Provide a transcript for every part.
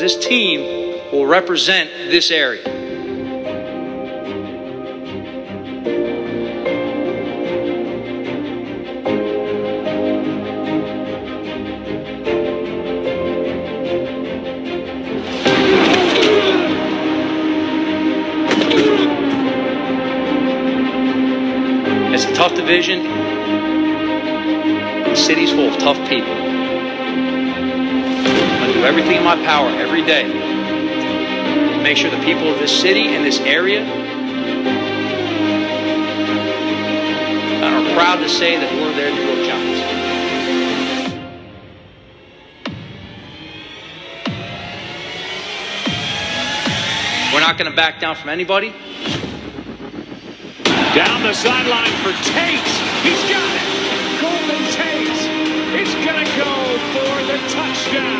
This team will represent this area. It's a tough division. The city's full of tough people. To do everything in my power every day to make sure the people of this city and this area are proud to say that we're their New York Giants. We're not going to back down from anybody. Down the sideline for Tate. He's got it. Golden Tate is going to go for the touchdown.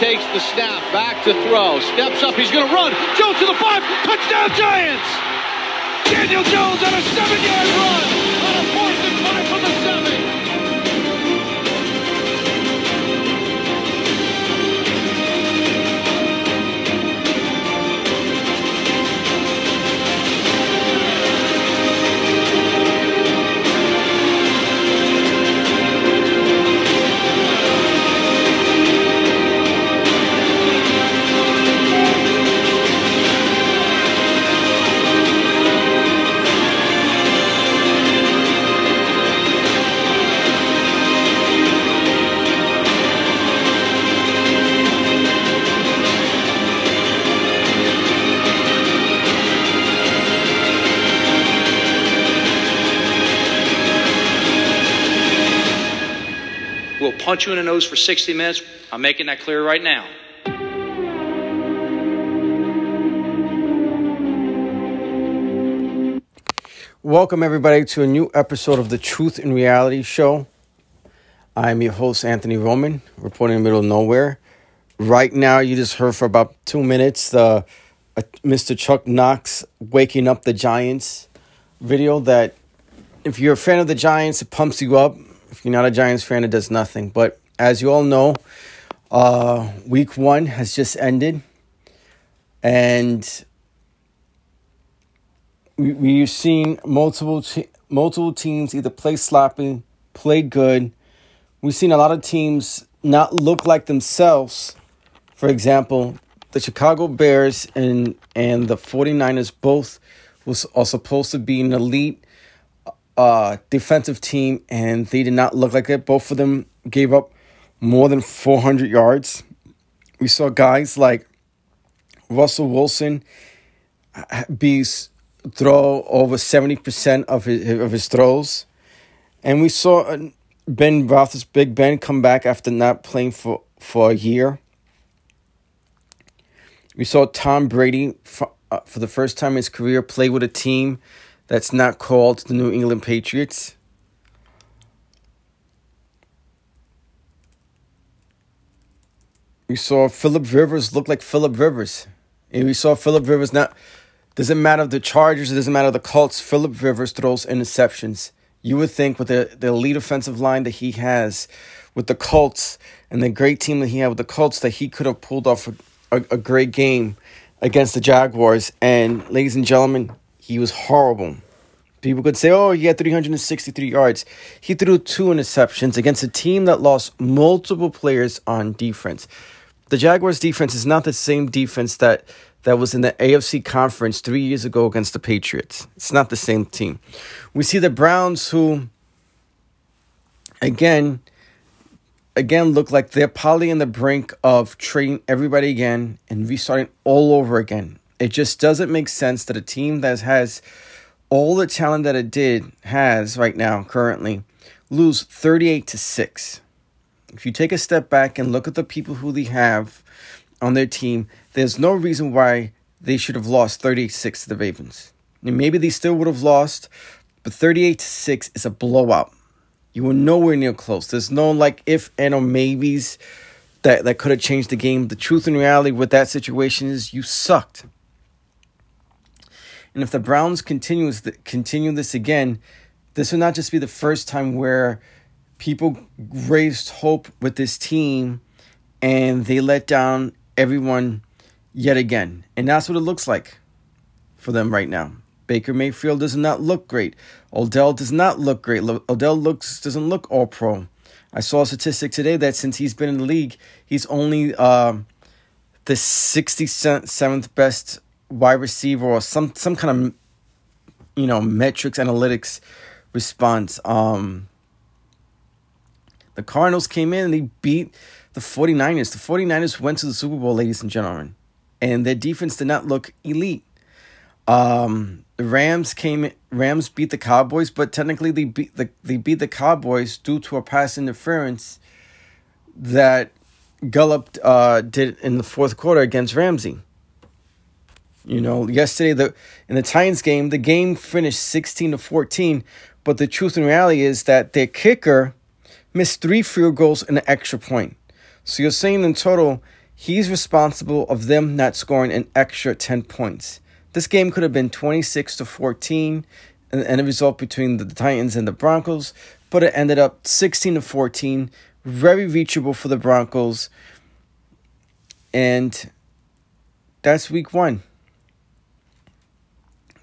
Takes the snap, back to throw, steps up, he's going to run. Jones to the five, touchdown Giants! Daniel Jones on a seven-yard run punch you in the nose for 60 minutes. I'm making that clear right now. Welcome, everybody, to a new episode of the Truth and Reality Show. I'm your host, Anthony Roman, reporting in the middle of nowhere. Right now, you just heard for about two minutes the uh, Mr. Chuck Knox waking up the Giants video. That if you're a fan of the Giants, it pumps you up. If you're not a Giants fan, it does nothing. But as you all know, uh, week one has just ended. And we, we've seen multiple te- multiple teams either play sloppy, play good. We've seen a lot of teams not look like themselves. For example, the Chicago Bears and and the 49ers both was are supposed to be an elite uh, defensive team, and they did not look like it. Both of them gave up more than 400 yards. We saw guys like Russell Wilson be throw over 70% of his of his throws. And we saw uh, Ben Roethlis, Big Ben, come back after not playing for, for a year. We saw Tom Brady, for, uh, for the first time in his career, play with a team that's not called the New England Patriots. We saw Philip Rivers look like Philip Rivers. And we saw Philip Rivers not doesn't matter the Chargers, it doesn't matter the Colts. Philip Rivers throws interceptions. You would think with the, the elite offensive line that he has with the Colts and the great team that he had with the Colts that he could have pulled off a, a, a great game against the Jaguars. And ladies and gentlemen, he was horrible. People could say, oh, he had 363 yards. He threw two interceptions against a team that lost multiple players on defense. The Jaguars defense is not the same defense that that was in the AFC conference three years ago against the Patriots. It's not the same team. We see the Browns who again again look like they're probably on the brink of trading everybody again and restarting all over again. It just doesn't make sense that a team that has all the talent that it did has right now currently lose 38 to 6. if you take a step back and look at the people who they have on their team, there's no reason why they should have lost 36 to the Ravens. And maybe they still would have lost, but 38 to 6 is a blowout. You were nowhere near close. There's no like if and or maybes that, that could have changed the game. The truth and reality with that situation is you sucked. And if the Browns continue, continue this again, this will not just be the first time where people raised hope with this team and they let down everyone yet again. And that's what it looks like for them right now. Baker Mayfield does not look great. Odell does not look great. Odell looks doesn't look all pro. I saw a statistic today that since he's been in the league, he's only uh, the 67th best wide receiver or some some kind of you know metrics analytics response. Um, the Cardinals came in and they beat the 49ers. The 49ers went to the Super Bowl, ladies and gentlemen, and their defense did not look elite. Um, the Rams came. Rams beat the Cowboys, but technically they beat the they beat the Cowboys due to a pass interference that Gallup uh, did in the fourth quarter against Ramsey. You know, yesterday the in the Titans game, the game finished sixteen to fourteen, but the truth and reality is that their kicker missed three field goals and an extra point. So you're saying in total, he's responsible of them not scoring an extra ten points. This game could have been 26 to 14 and, and a result between the Titans and the Broncos, but it ended up 16 to 14, very reachable for the Broncos. And that's week 1.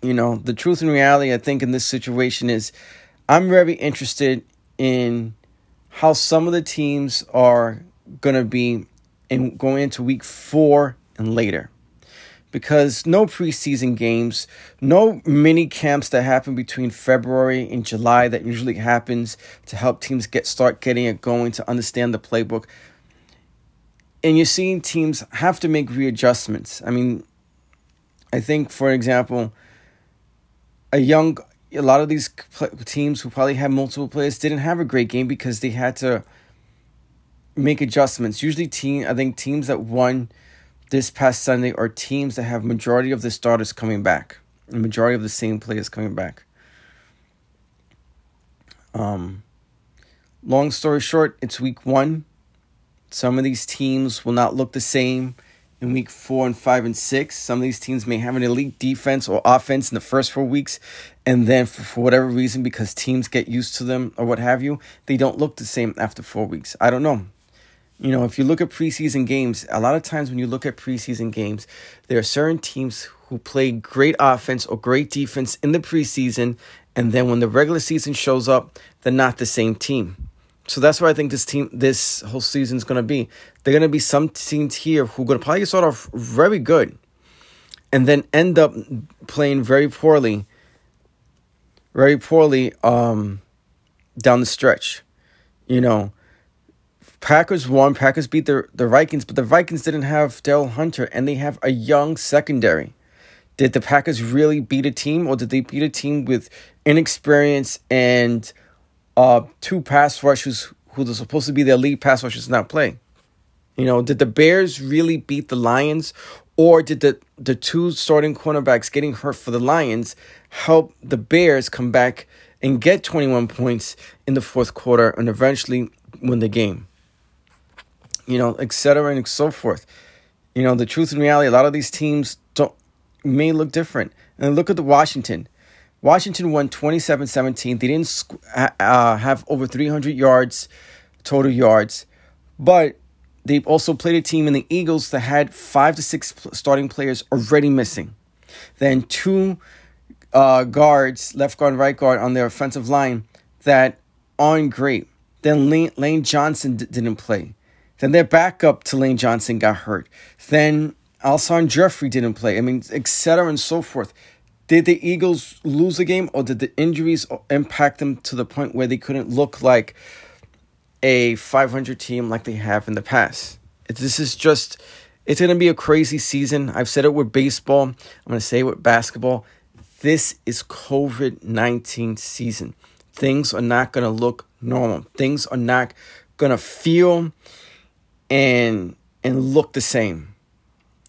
You know, the truth and reality I think in this situation is I'm very interested in how some of the teams are going to be in going into week 4 and later because no preseason games, no mini camps that happen between February and July that usually happens to help teams get start getting it going to understand the playbook. And you're seeing teams have to make readjustments. I mean, I think for example, a young a lot of these teams who probably had multiple players didn't have a great game because they had to make adjustments. Usually team I think teams that won this past Sunday are teams that have majority of the starters coming back, the majority of the same players coming back. Um, long story short, it's week one. Some of these teams will not look the same in week four and five and six. Some of these teams may have an elite defense or offense in the first four weeks, and then for, for whatever reason, because teams get used to them or what have you, they don't look the same after four weeks. I don't know. You know, if you look at preseason games, a lot of times when you look at preseason games, there are certain teams who play great offense or great defense in the preseason, and then when the regular season shows up, they're not the same team. So that's what I think this team, this whole season is going to be. They're going to be some teams here who are going to probably start off very good, and then end up playing very poorly, very poorly um, down the stretch. You know, Packers won. Packers beat the, the Vikings, but the Vikings didn't have Danielle Hunter, and they have a young secondary. Did the Packers really beat a team, or did they beat a team with inexperience and uh, two pass rushers who are supposed to be their lead pass rushers not play? You know, did the Bears really beat the Lions, or did the, the two starting cornerbacks getting hurt for the Lions help the Bears come back and get 21 points in the fourth quarter and eventually win the game? you know, etc. and so forth. You know, the truth and reality, a lot of these teams don't may look different. And look at the Washington. Washington won 27-17. They didn't uh, have over 300 yards, total yards, but they also played a team in the Eagles that had five to six starting players already missing. Then two uh, guards, left guard and right guard on their offensive line that aren't great. Then Lane, Lane Johnson d- didn't play. Then their backup to Lane Johnson got hurt. Then Alshon Jeffery didn't play. I mean, etc. and so forth. Did the Eagles lose the game, or did the injuries impact them to the point where they couldn't look like a 500 team like they have in the past? This is just, it's going to be a crazy season. I've said it with baseball. I'm going to say it with basketball. This is COVID 19 season. Things are not going to look normal. Things are not gonna feel and and look the same.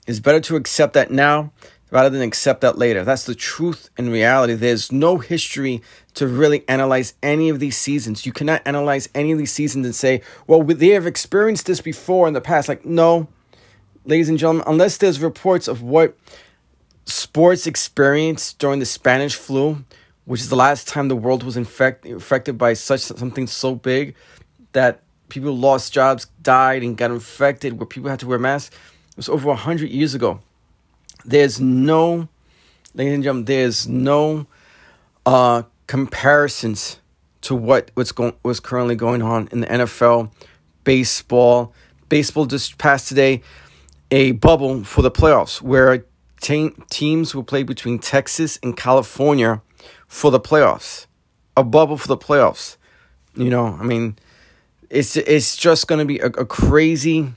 It's better to accept that now rather than accept that later. That's the truth and reality. There's no history to really analyze any of these seasons. You cannot analyze any of these seasons and say, well, they have experienced this before in the past. Like, no, ladies and gentlemen, unless there's reports of what sports experienced during the Spanish flu, which is the last time the world was infect, infected by such something so big that people lost jobs, died, and got infected, where people had to wear masks. It was over 100 years ago. There's no, ladies and gentlemen, there's no uh, comparisons to what what's going what's currently going on in the NFL, baseball. Baseball just passed today a bubble for the playoffs where te- teams will play between Texas and California for the playoffs. A bubble for the playoffs. You know, I mean, it's it's just going to be a, a crazy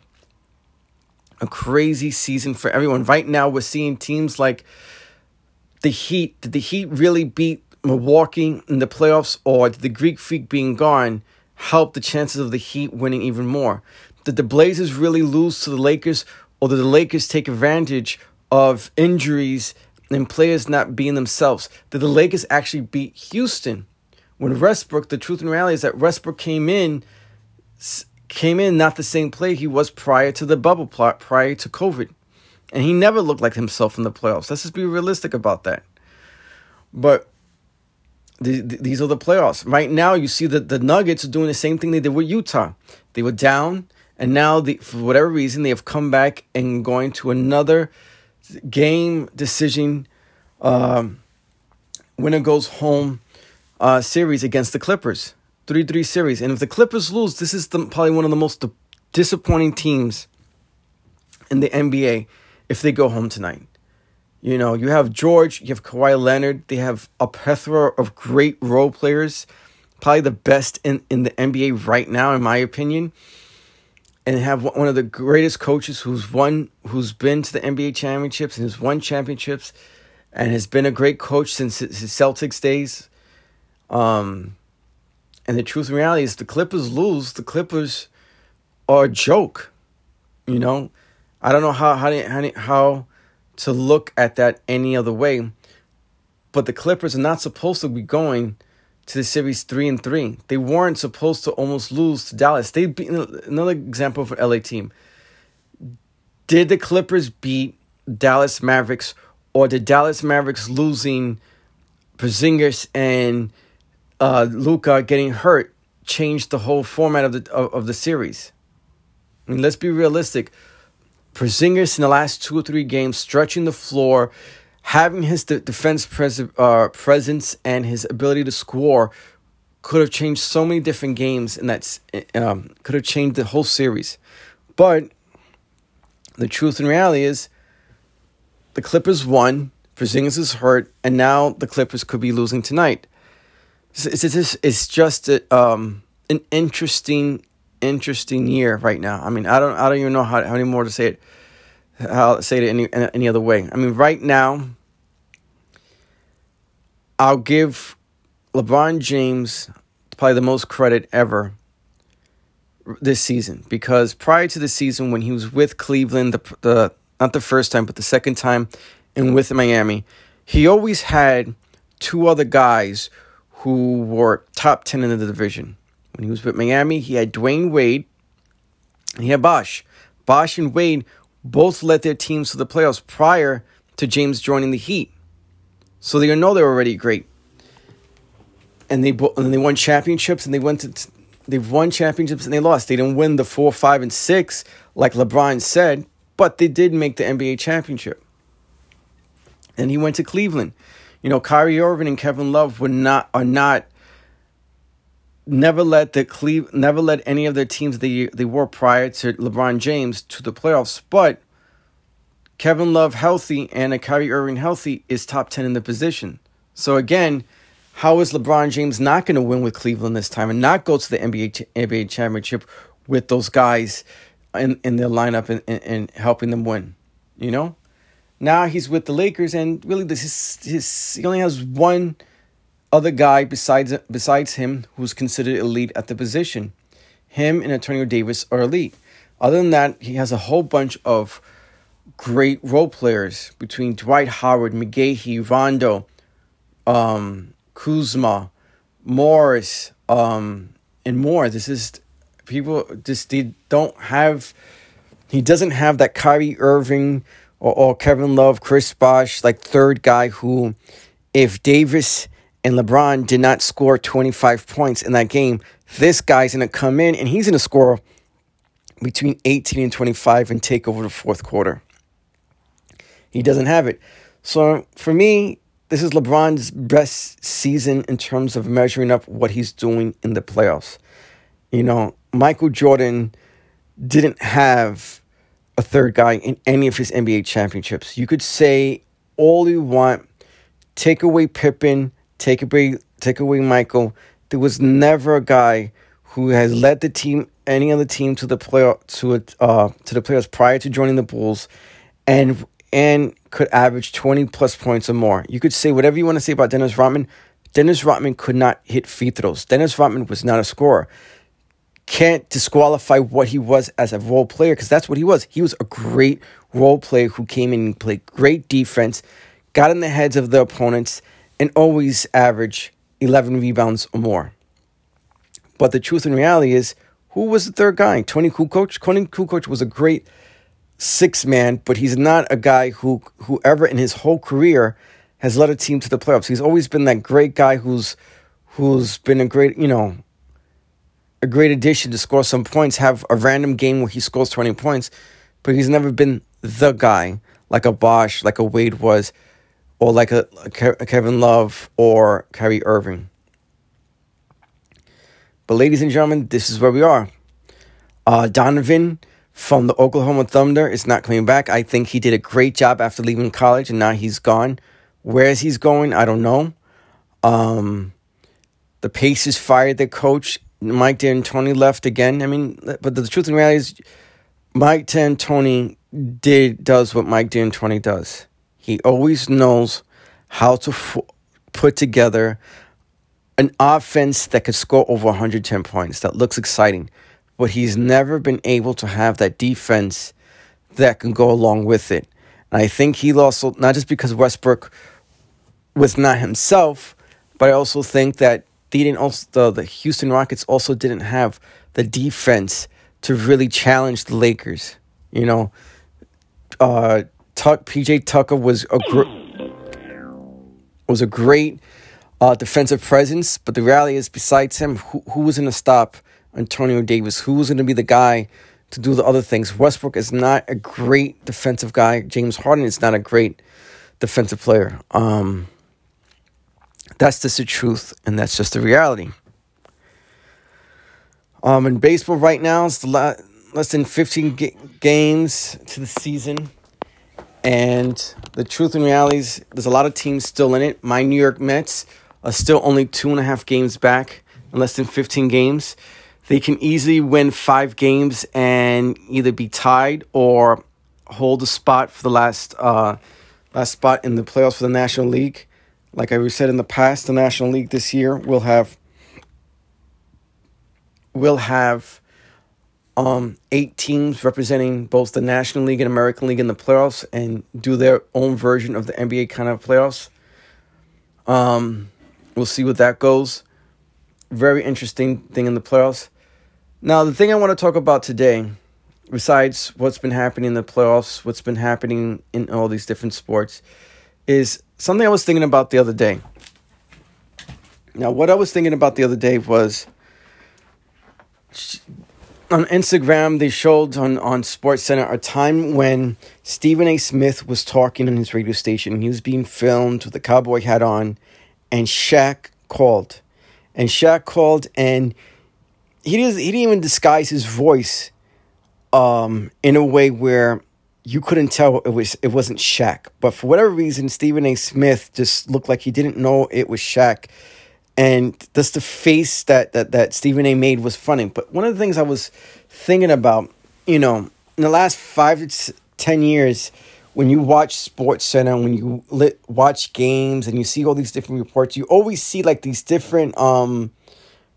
a crazy season for everyone. Right now, we're seeing teams like the Heat. Did the Heat really beat Milwaukee in the playoffs, or did the Greek Freak being gone help the chances of the Heat winning even more? Did the Blazers really lose to the Lakers, or did the Lakers take advantage of injuries and players not being themselves? Did the Lakers actually beat Houston? When Westbrook, the truth and reality is that Westbrook came in came in not the same player he was prior to the bubble plot, prior to COVID. And he never looked like himself in the playoffs. Let's just be realistic about that. But the, the, these are the playoffs. Right now, you see that the Nuggets are doing the same thing they did with Utah. They were down, and now, the, for whatever reason, they have come back and going to another game decision um, winner goes home uh, series against the Clippers. 3 3 series. And if the Clippers lose, this is the, probably one of the most disappointing teams in the NBA if they go home tonight. You know, you have George, you have Kawhi Leonard, they have a plethora of great role players, probably the best in, in the NBA right now, in my opinion. And have one of the greatest coaches who's won, who's been to the NBA championships and has won championships, and has been a great coach since his Celtics days. Um, and the truth and reality is the Clippers lose, the Clippers are a joke. You know, I don't know how how to, how to look at that any other way. But the Clippers are not supposed to be going to the series three and three. They weren't supposed to almost lose to Dallas. They beat another example for LA team. Did the Clippers beat Dallas Mavericks, or did Dallas Mavericks losing Porzingis and uh, Luka getting hurt changed the whole format of the of, of the series. I mean, let's be realistic. Porzingis in the last two or three games, stretching the floor, having his de- defense pres- uh, presence and his ability to score could have changed so many different games, and that's um, could have changed the whole series. But the truth and reality is, the Clippers won. Porzingis is hurt, and now the Clippers could be losing tonight. It's, it's, it's just a, um, an interesting, interesting year right now. I mean, I don't, I don't even know how, how many more to say it, how to say it any, any other way. I mean, right now, I'll give LeBron James probably the most credit ever this season because prior to the season when he was with Cleveland, the, the not the first time but the second time, and with Miami, he always had two other guys who were top 10 in the division. When he was with Miami, he had Dwyane Wade and he had Bosh. Bosh and Wade both led their teams to the playoffs prior to James joining the Heat. So they know they're already great. And they and they won championships and they went to they've won championships and they lost. They didn't win the 4, 5 and 6 like LeBron said, but they did make the NBA championship. And he went to Cleveland. You know, Kyrie Irving and Kevin Love were not are not never let the Cleve never let any of their teams they they were prior to LeBron James to the playoffs, but Kevin Love healthy and a Kyrie Irving healthy is top 10 in the position. So again, how is LeBron James not going to win with Cleveland this time and not go to the NBA NBA championship with those guys in, in their lineup and, and, and helping them win? You know? Now he's with the Lakers, and really, this is his. He only has one other guy besides besides him who's considered elite at the position. Him and Anthony Davis are elite. Other than that, he has a whole bunch of great role players between Dwight Howard, McGahee, Rondo, um, Kuzma, Morris, um, and more. This is people just they don't have. He doesn't have that Kyrie Irving or, or Kevin Love, Chris Bosh, like third guy who, if Davis and LeBron did not score 25 points in that game, this guy's going to come in and he's going to score between 18 and 25 and take over the fourth quarter. He doesn't have it. So for me, this is LeBron's best season in terms of measuring up what he's doing in the playoffs. You know, Michael Jordan didn't have a third guy in any of his NBA championships. You could say all you want, take away Pippen, take away take away Michael. There was never a guy who has led the team, any other team, to the play to uh, to the playoffs prior to joining the Bulls, and and could average twenty plus points or more. You could say whatever you want to say about Dennis Rodman. Dennis Rodman could not hit free throws. Dennis Rodman was not a scorer. Can't disqualify what he was as a role player because that's what he was. He was a great role player who came in and played great defense, got in the heads of the opponents, and always averaged 11 rebounds or more. But the truth and reality is, who was the third guy? Toni Kukoc. Toni Kukoc was a great six man, but he's not a guy who whoever in his whole career has led a team to the playoffs. He's always been that great guy who's who's been a great, you know, a great addition to score some points, have a random game where he scores 20 points, but he's never been the guy like a Bosh, like a Wade was or like a, a Kevin Love or Kyrie Irving. But ladies and gentlemen, this is where we are. Uh, Donovan from the Oklahoma Thunder is not coming back. I think he did a great job after leaving college, and now he's gone. Where is he's going? I don't know. Um, the Pacers fired their coach. Mike D'Antoni left again. I mean, but the truth and reality is, Mike D'Antoni did does what Mike D'Antoni does. He always knows how to f- put together an offense that could score over 110 points, that looks exciting. But he's never been able to have that defense that can go along with it. And I think he also, not just because Westbrook was not himself, but I also think that they didn't also, the, the Houston Rockets also didn't have the defense to really challenge the Lakers. You know, uh, Tuck PJ Tucker was a gr- was a great uh, defensive presence, but the reality is, besides him, who, who was going to stop Anthony Davis? Who was going to be the guy to do the other things? Westbrook is not a great defensive guy. James Harden is not a great defensive player. Um, that's just the truth, and that's just the reality. Um, in baseball right now, it's less than 15 g- games to the season. And the truth and reality is, there's a lot of teams still in it. My New York Mets are still only two and a half games back in less than 15 games. They can easily win five games and either be tied or hold a spot for the last uh, last spot in the playoffs for the National League. Like I said in the past, the National League this year will have will have um, eight teams representing both the National League and American League in the playoffs and do their own version of the NBA kind of playoffs. Um, we'll see what that goes. Very interesting thing in the playoffs. Now, the thing I want to talk about today, besides what's been happening in the playoffs, what's been happening in all these different sports, is something I was thinking about the other day. Now, what I was thinking about the other day was on Instagram, they showed on, on Sports Center a time when Stephen A. Smith was talking on his radio station. He was being filmed with a cowboy hat on, and Shaq called. And Shaq called, and he didn't, he didn't even disguise his voice um, in a way where you couldn't tell it was it wasn't Shaq. But for whatever reason, Stephen A. Smith just looked like he didn't know it was Shaq and just the face that that that Stephen A. made was funny. But one of the things I was thinking about, you know, in the last five to ten years, when you watch Sports Center, when you lit, watch games, and you see all these different reports, you always see like these different um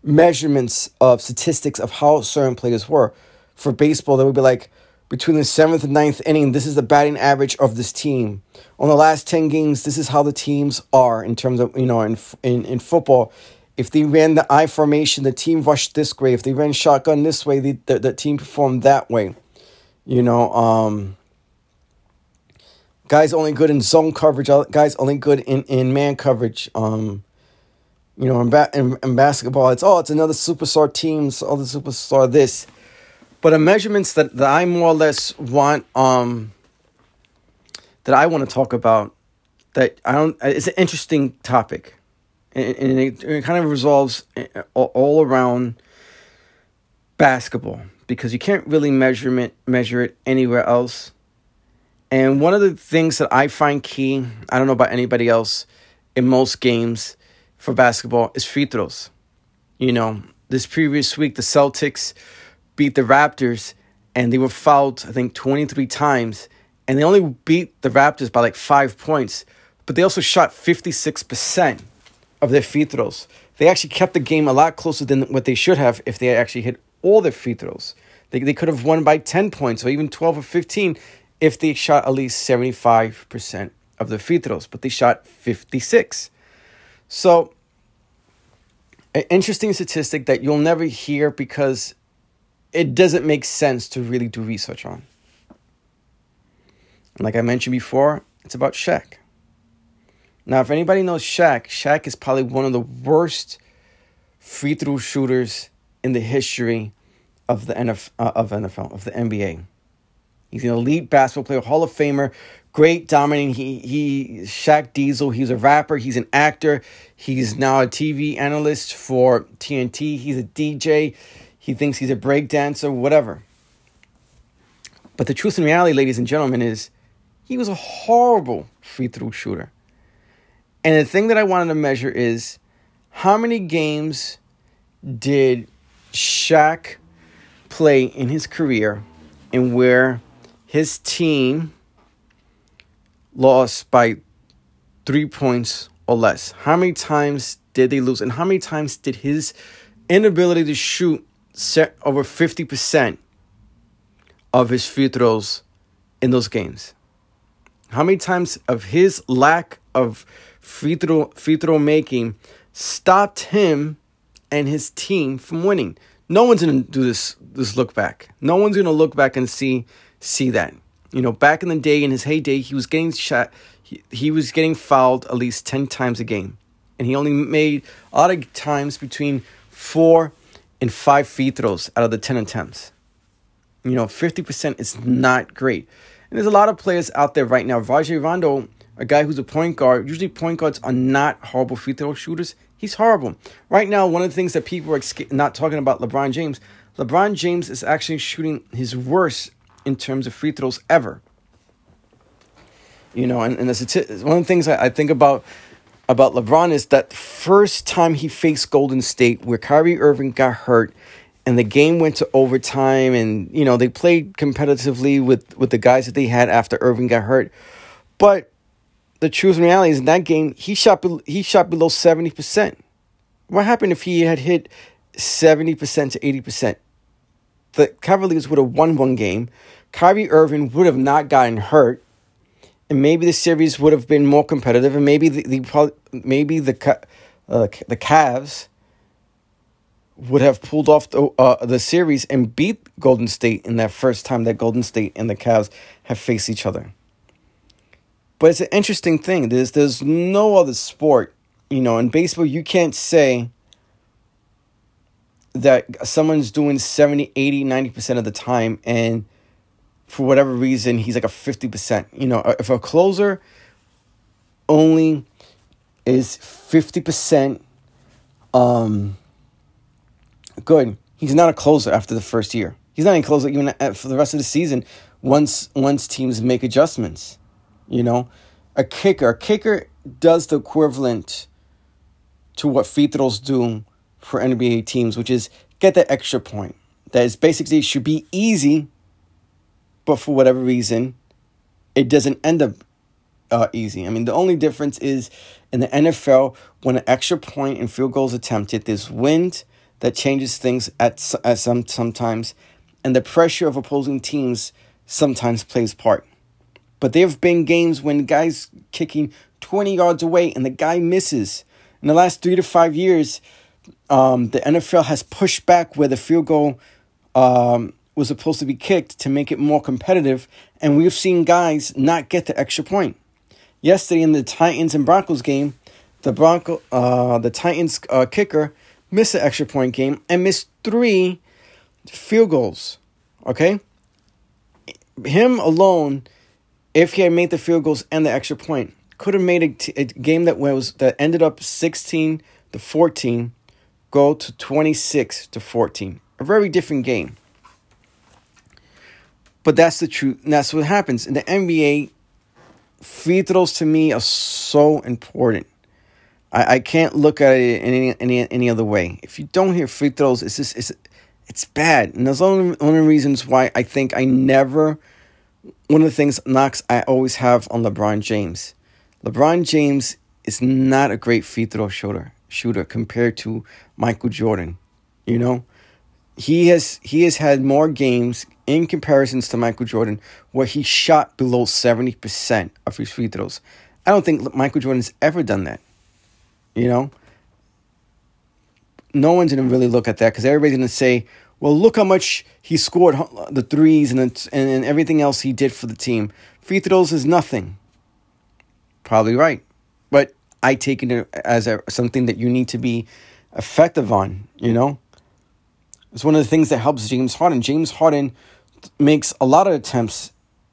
measurements of statistics of how certain players were. For baseball, they would be like between the seventh and ninth inning, this is the batting average of this team. On the last 10 games, this is how the teams are in terms of, you know, in, in, in football. If they ran the I formation, the team rushed this way. If they ran shotgun this way, the, the, the team performed that way. You know, um, guys only good in zone coverage, guys only good in, in man coverage. Um, you know, in, ba- in, in basketball, it's, oh, it's another superstar team, it's the superstar this. But the measurements that, that I more or less want, um, that I want to talk about, that I don't, it's an interesting topic. And, and it, it, kind of resolves uh, all around basketball because you can't really measure it, measure it anywhere else. And one of the things that I find key, I don't know about anybody else, in most games for basketball is free throws. You know, this previous week, the Celtics beat the Raptors and they were fouled, I think, 23 times. And they only beat the Raptors by like five points. But they also shot 56% of their free throws. They actually kept the game a lot closer than what they should have if they actually hit all their free throws. They, they could have won by 10 points or even 12 or 15 if they shot at least 75% of the free throws, but they shot 56. So, an interesting statistic that you'll never hear because it doesn't make sense to really do research on. And like I mentioned before, it's about Shaq. Now, if anybody knows Shaq, Shaq is probably one of the worst free throw shooters in the history of the NFL, uh, of NFL, of the NBA. He's an elite basketball player, Hall of Famer, great, dominating. He he Shaq Diesel. He's a rapper. He's an actor. He's now a TV analyst for TNT. He's a DJ. He thinks he's a break dancer, whatever. But the truth and reality, ladies and gentlemen, is he was a horrible free throw shooter. And the thing that I wanted to measure is how many games did Shaq play in his career and where his team lost by three points or less? How many times did they lose? And how many times did his inability to shoot over 50% of his free throws in those games. How many times of his lack of free throw free throw making stopped him and his team from winning? No one's gonna do this this look back. No one's gonna look back and see see that. You know, back in the day, in his heyday, he was getting shot. He, he was getting fouled at least ten times a game, and he only made a lot of times between four in five free throws out of the 10 attempts. You know, 50% is not great. And there's a lot of players out there right now. Rajon Rondo, a guy who's a point guard, usually point guards are not horrible free throw shooters. He's horrible. Right now, one of the things that people are not talking about LeBron James, LeBron James is actually shooting his worst in terms of free throws ever. You know, and, and the, one of the things I, I think about about LeBron is that first time he faced Golden State, where Kyrie Irving got hurt, and the game went to overtime, and you know they played competitively with with the guys that they had after Irving got hurt, but the truth and reality is in that game he shot he shot below seventy percent. What happened if he had hit seventy percent to eighty percent? The Cavaliers would have won one game. Kyrie Irving would have not gotten hurt and maybe the series would have been more competitive, and maybe the, the maybe the uh, the Cavs would have pulled off the uh, the series and beat Golden State in that first time that Golden State and the Cavs have faced each other. But it's an interesting thing. There's there's no other sport, you know, in baseball you can't say that someone's doing 70, 80, 90% of the time and for whatever reason, he's like a 50%. You know, if a closer only is 50% um, good, he's not a closer after the first year. He's not even closer even for the rest of the season once once teams make adjustments. You know, a kicker, a kicker does the equivalent to what free throws do for NBA teams, which is get that extra point. That is basically should be easy but for whatever reason, it doesn't end up uh, easy. I mean, the only difference is in the NFL, when an extra point and field goal is attempted, there's wind, that changes things at, at some sometimes, and the pressure of opposing teams sometimes plays part. But there have been games when guy's kicking 20 yards away and the guy misses. In the last three to five years, um, the NFL has pushed back where the field goal um, was supposed to be kicked to make it more competitive, and we've seen guys not get the extra point. Yesterday in the Titans and Broncos game, the Bronco, uh, the Titans uh, kicker missed the extra point game and missed three field goals. Okay, him alone, if he had made the field goals and the extra point, could have made a, game that was that ended up sixteen to fourteen, go to twenty six to fourteen. A very different game. But that's the truth. And that's what happens in the NBA. Free throws to me are so important. I, I can't look at it any any any other way. If you don't hear free throws, it's just it's it's bad. And there's only only reasons why I think I never one of the things knocks I always have on LeBron James. LeBron James is not a great free throw shooter shooter compared to Michael Jordan. You know, he has he has had more games in comparisons to Michael Jordan where he shot below 70% of his free throws. I don't think Michael Jordan's ever done that. You know? No one's going to really look at that because everybody's going to say, well, look how much he scored the threes and, and, and everything else he did for the team. Free throws is nothing. Probably right. But I take it as a, something that you need to be effective on, you know? It's one of the things that helps James Harden. James Harden makes a lot of attempts,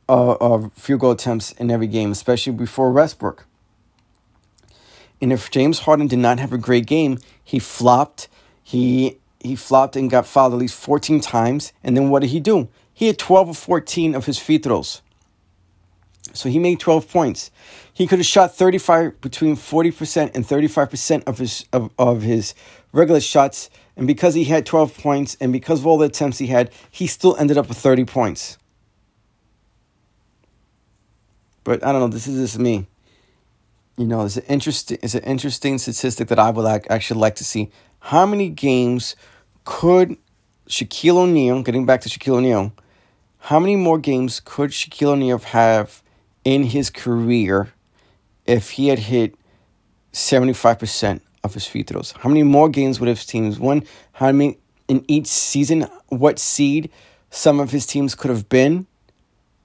uh, of field goal attempts in every game, especially before Westbrook. And if James Harden did not have a great game, he flopped. He he flopped and got fouled at least 14 times. And then what did he do? He had 12 or 14 of his free throws. So he made 12 points. He could have shot 35 between 40% and 35% of his of, of his regular shots and because he had 12 points and because of all the attempts he had, he still ended up with 30 points. But I don't know, this is just me. You know, it's an interesting it's an interesting statistic that I would like, actually like to see. How many games could Shaquille O'Neal, getting back to Shaquille O'Neal, how many more games could Shaquille O'Neal have in his career if he had hit 75% of his free throws? How many more games would his teams won? How many in each season? What seed some of his teams could have been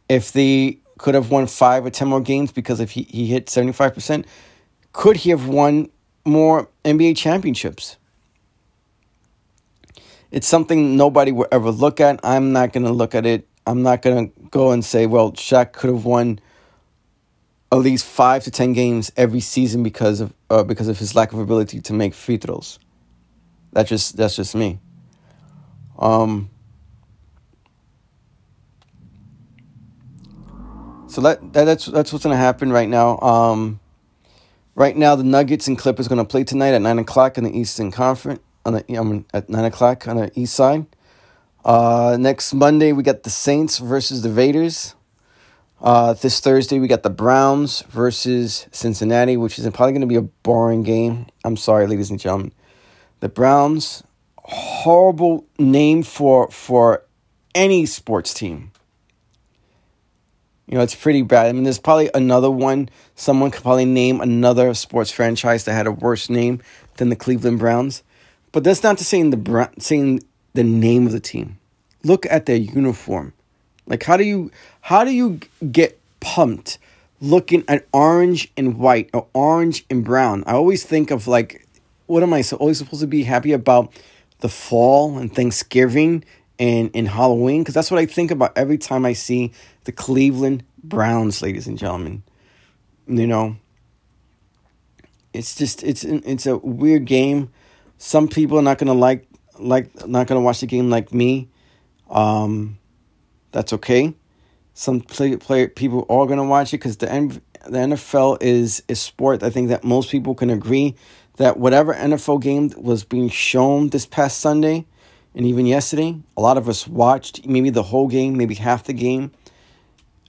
if they could have won five or ten more games because if he, he hit 75%? Could he have won more NBA championships? It's something nobody will ever look at. I'm not going to look at it. I'm not going to go and say, well, Shaq could have won at least five to ten games every season because of uh, because of his lack of ability to make free throws. That's just that's just me. Um. So that, that that's that's what's gonna happen right now. Um, right now the Nuggets and Clippers gonna play tonight at nine o'clock in the Eastern Conference. On the I mean, at nine o'clock on the East side. Uh, next Monday we got the Saints versus the Raiders. Uh, this Thursday, we got the Browns versus Cincinnati, which is probably going to be a boring game. I'm sorry, ladies and gentlemen. The Browns, horrible name for for any sports team. You know, it's pretty bad. I mean, there's probably another one. Someone could probably name another sports franchise that had a worse name than the Cleveland Browns. But that's not to saying the saying the name of the team. Look at their uniform. Like how do you how do you get pumped looking at orange and white or orange and brown? I always think of like what am I so always supposed to be happy about the fall and Thanksgiving and, and Halloween? Because that's what I think about every time I see the Cleveland Browns, ladies and gentlemen. You know, it's just it's it's a weird game. Some people are not gonna like like not gonna watch the game like me. Um, that's okay. Some play, play people are going to watch it because the the NFL is a sport. I think that most people can agree that whatever NFL game was being shown this past Sunday and even yesterday, a lot of us watched maybe the whole game, maybe half the game,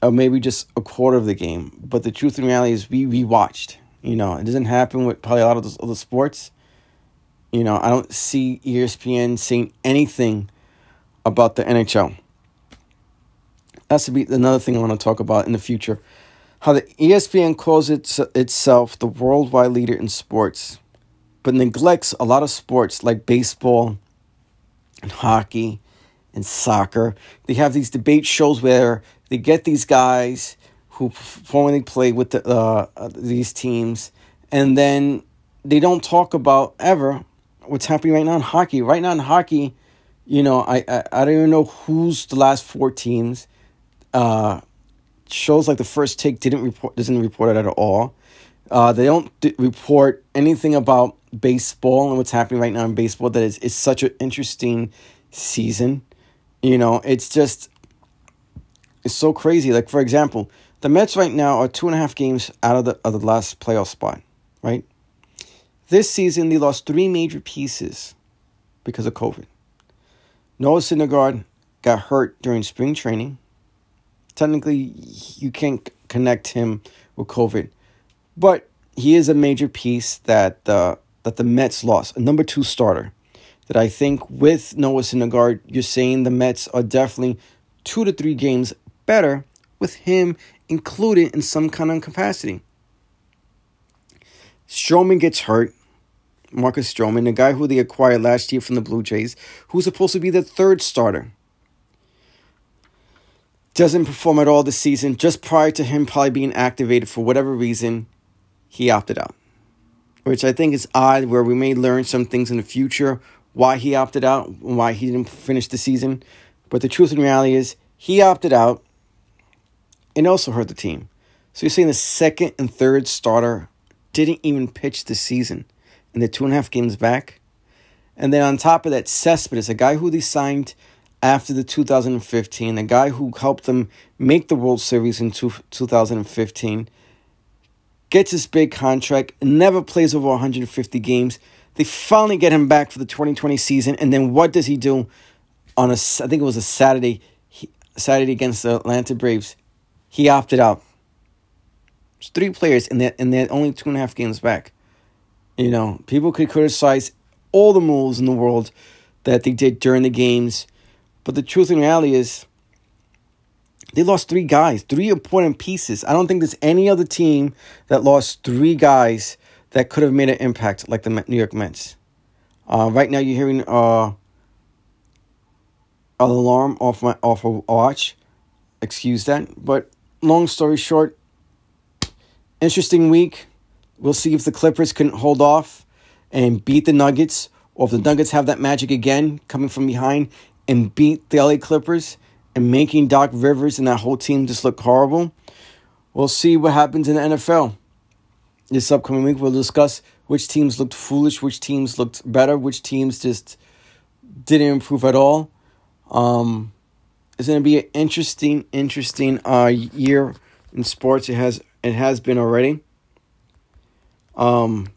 or maybe just a quarter of the game. But the truth and reality is we we watched. You know, it doesn't happen with probably a lot of those other sports. You know, I don't see ESPN saying anything about the NHL. That's to be another thing I want to talk about in the future. How the ESPN calls it, itself the worldwide leader in sports, but neglects a lot of sports like baseball and hockey and soccer. They have these debate shows where they get these guys who formerly played with the, uh, these teams, and then they don't talk about ever what's happening right now in hockey. Right now in hockey, you know, I I, I don't even know who's the last four teams. Uh, shows like the first take didn't report doesn't report it at all. Uh, they don't d- report anything about baseball and what's happening right now in baseball. That is is such an interesting season. You know, it's just it's so crazy. Like for example, the Mets right now are two and a half games out of the of the last playoff spot. Right. This season they lost three major pieces because of COVID. Noah Syndergaard got hurt during spring training. Technically, you can't connect him with COVID, but he is a major piece that uh, that the Mets lost, a number two starter. That I think with Noah Syndergaard, you're saying the Mets are definitely two to three games better with him included in some kind of capacity. Stroman gets hurt. Marcus Stroman, the guy who they acquired last year from the Blue Jays, who's supposed to be the third starter. Doesn't perform at all this season. Just prior to him probably being activated for whatever reason, he opted out. Which I think is odd, where we may learn some things in the future why he opted out, and why he didn't finish the season. But the truth and reality is, he opted out and also hurt the team. So you're saying the second and third starter didn't even pitch the season and they're two and a half games back. And then on top of that, Cespedes, a guy who they signed after the 2015, the guy who helped them make the World Series in two, 2015, gets his big contract, never plays over 150 games. They finally get him back for the 2020 season, and then what does he do on a? I think it was a Saturday, he, Saturday against the Atlanta Braves. He opted out. There's three players, and they're, and they're only two and a half games back. You know, people could criticize all the moves in the world that they did during the games, but the truth and reality is they lost three guys, three important pieces. I don't think there's any other team that lost three guys that could have made an impact like the New York Mets. Uh, right now, you're hearing uh, an alarm off my off a watch. Excuse that, but long story short, interesting week. We'll see if the Clippers can hold off and beat the Nuggets, or if the Nuggets have that magic again coming from behind and beat the LA Clippers and making Doc Rivers and that whole team just look horrible. We'll see what happens in the NFL. This upcoming week, we'll discuss which teams looked foolish, which teams looked better, which teams just didn't improve at all. Um, it's going to be an interesting, interesting uh, year in sports. It has it has been already. Um,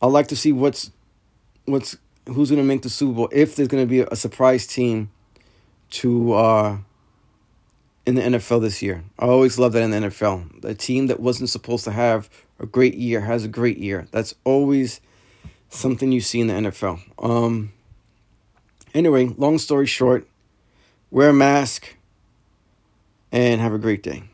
I'd like to see what's what's who's going to make the Super Bowl if there's going to be a, surprise team to uh, in the NFL this year. I always love that in the NFL. The team that wasn't supposed to have a great year has a great year. That's always something you see in the NFL. Um, anyway, long story short, wear a mask and have a great day.